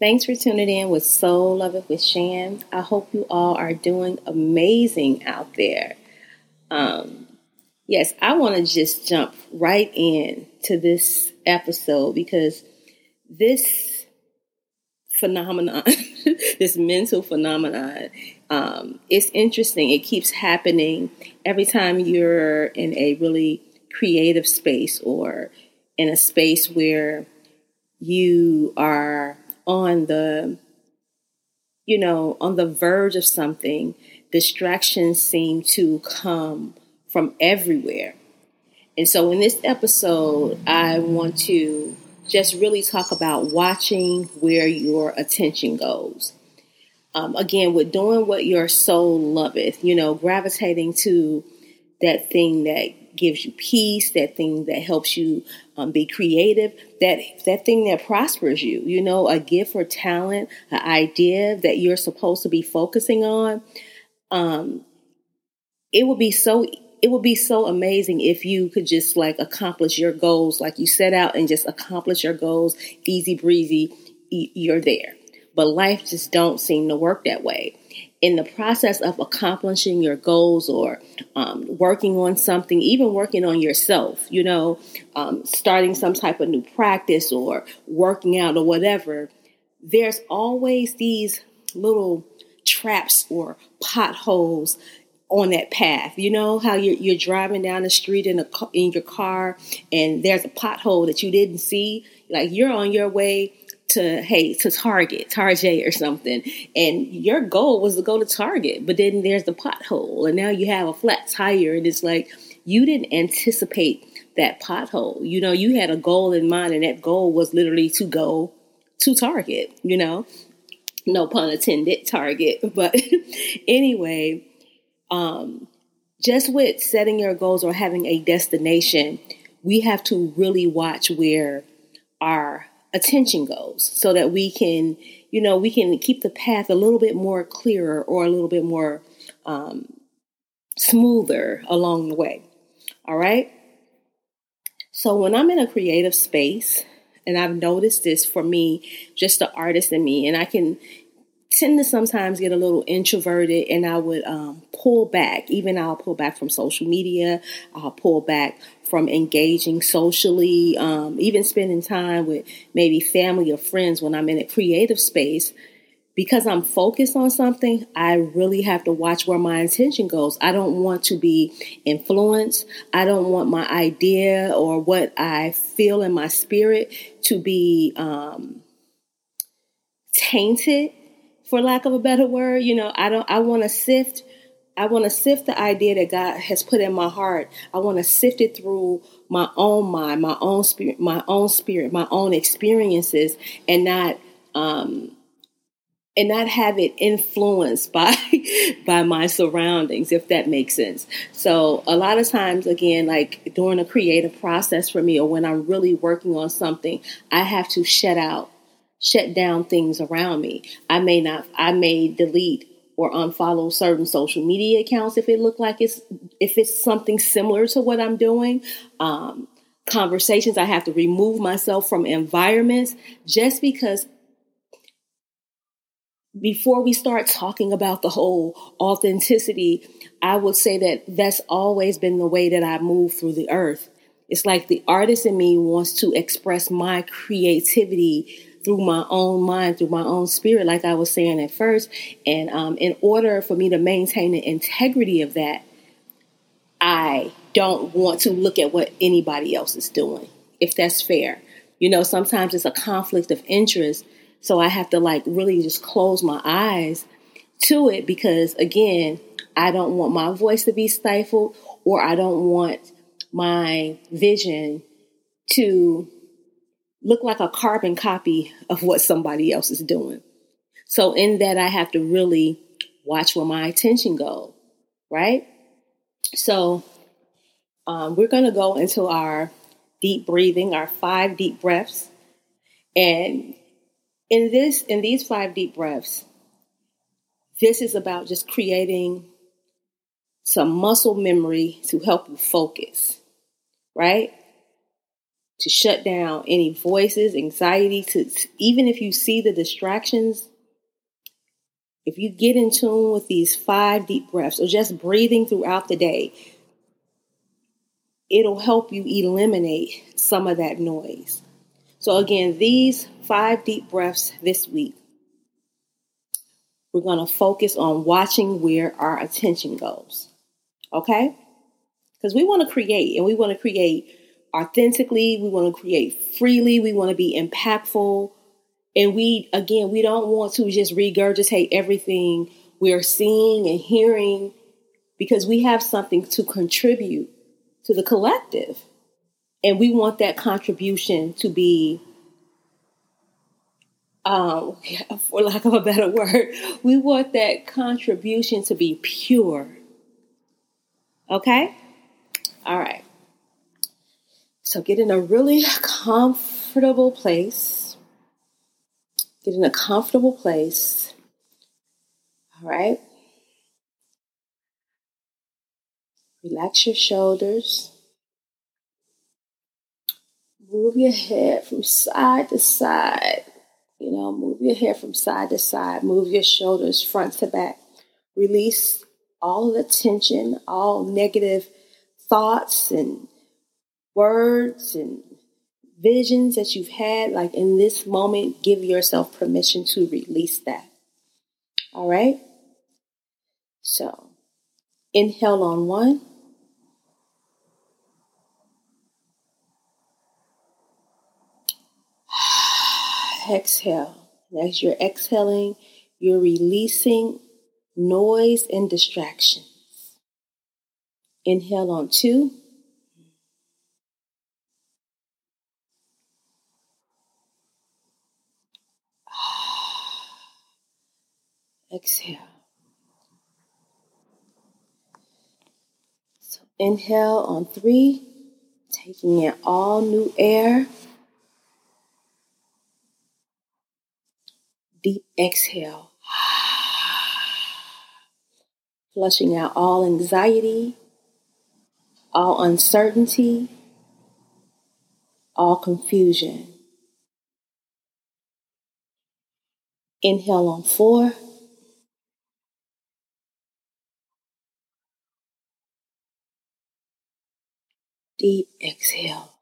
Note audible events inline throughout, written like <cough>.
Thanks for tuning in with Soul Love It with Shan. I hope you all are doing amazing out there. Um, yes, I want to just jump right in to this episode because this phenomenon, <laughs> this mental phenomenon, um, it's interesting. It keeps happening every time you're in a really creative space or in a space where you are on the you know on the verge of something distractions seem to come from everywhere. And so in this episode i want to just really talk about watching where your attention goes. Um, again with doing what your soul loveth you know gravitating to that thing that gives you peace, that thing that helps you um, be creative, that that thing that prospers you. You know, a gift or talent, an idea that you're supposed to be focusing on. Um, it would be so it would be so amazing if you could just like accomplish your goals, like you set out and just accomplish your goals, easy breezy. You're there, but life just don't seem to work that way in the process of accomplishing your goals or um, working on something, even working on yourself, you know, um, starting some type of new practice or working out or whatever, there's always these little traps or potholes on that path. You know how you're, you're driving down the street in a in your car and there's a pothole that you didn't see. Like you're on your way to hey to Target, Target or something, and your goal was to go to Target, but then there's the pothole, and now you have a flat tire, and it's like you didn't anticipate that pothole. You know, you had a goal in mind, and that goal was literally to go to Target. You know, no pun intended, Target. <laughs> But anyway, um, just with setting your goals or having a destination, we have to really watch where our attention goes so that we can, you know, we can keep the path a little bit more clearer or a little bit more um, smoother along the way. All right. So when I'm in a creative space, and I've noticed this for me, just the artist in me, and I can tend to sometimes get a little introverted and I would um, pull back. Even I'll pull back from social media. I'll pull back from engaging socially, um, even spending time with maybe family or friends when I'm in a creative space. Because I'm focused on something, I really have to watch where my attention goes. I don't want to be influenced. I don't want my idea or what I feel in my spirit to be um, tainted for lack of a better word. You know, I don't I want to sift I want to sift the idea that God has put in my heart. I want to sift it through my own mind, my own spirit, my own spirit, my own experiences, and not um, and not have it influenced <laughs> by by my surroundings, if that makes sense. So a lot of times, again, like during a creative process for me, or when I'm really working on something, I have to shut out shut down things around me. I may not, I may delete or unfollow certain social media accounts if it look like it's if it's something similar to what I'm doing. Um, conversations I have to remove myself from environments just because before we start talking about the whole authenticity, I would say that that's always been the way that I move through the earth. It's like the artist in me wants to express my creativity through my own mind, through my own spirit, like I was saying at first. And um, in order for me to maintain the integrity of that, I don't want to look at what anybody else is doing, if that's fair. You know, sometimes it's a conflict of interest. So I have to like really just close my eyes to it because, again, I don't want my voice to be stifled or I don't want my vision to look like a carbon copy of what somebody else is doing. So in that, I have to really watch where my attention goes, right? So um, we're going to go into our deep breathing, our five deep breaths, and in this, in these five deep breaths, this is about just creating some muscle memory to help you focus, right? To shut down any voices, anxiety, to even if you see the distractions, if you get in tune with these five deep breaths or just breathing throughout the day, it'll help you eliminate some of that noise. So, again, these five deep breaths this week, we're going to focus on watching where our attention goes. Okay? Because we want to create and we want to create authentically, we want to create freely, we want to be impactful. And we, again, we don't want to just regurgitate everything we're seeing and hearing because we have something to contribute to the collective. And we want that contribution to be, um, <laughs> for lack of a better word, we want that contribution to be pure. Okay? All right. So get in a really comfortable place. Get in a comfortable place. All right. Relax your shoulders. Move your head from side to side. You know, move your hair from side to side. Move your shoulders front to back. Release all the tension, all negative thoughts and words and visions that you've had, like in this moment, give yourself permission to release that. All right? So, inhale on one. <sighs> Exhale. And as you're exhaling, you're releasing noise and distractions. Inhale on two. Exhale. So inhale on three, taking in all new air. Deep exhale. Flushing out all anxiety, all uncertainty, all confusion. Inhale on four. Deep exhale.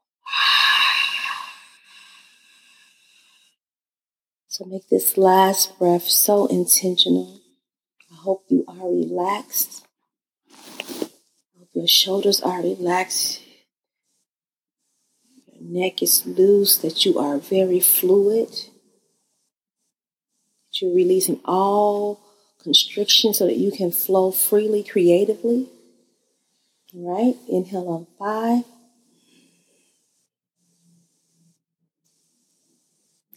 So make this last breath so intentional. I hope you are relaxed. I hope your shoulders are relaxed. Your neck is loose, that you are very fluid. That you're releasing all constriction so that you can flow freely, creatively. All right, inhale on five.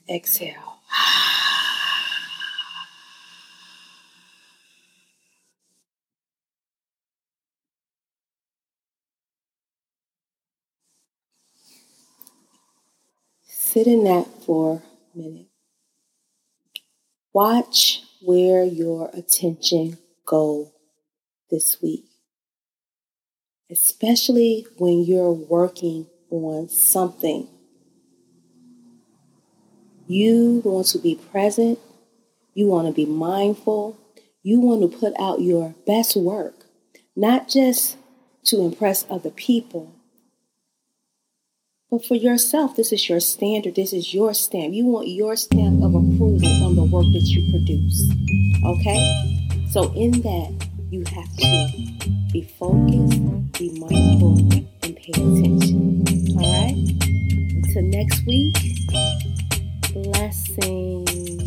Exhale. Sit in that for a minute. Watch where your attention go this week especially when you're working on something. You want to be present, you want to be mindful, you want to put out your best work, not just to impress other people, but for yourself. This is your standard, this is your stamp. You want your stamp of approval on the work that you produce. Okay? So, in that, you have to be focused, be mindful, and pay attention. All right? Until next week, blessings.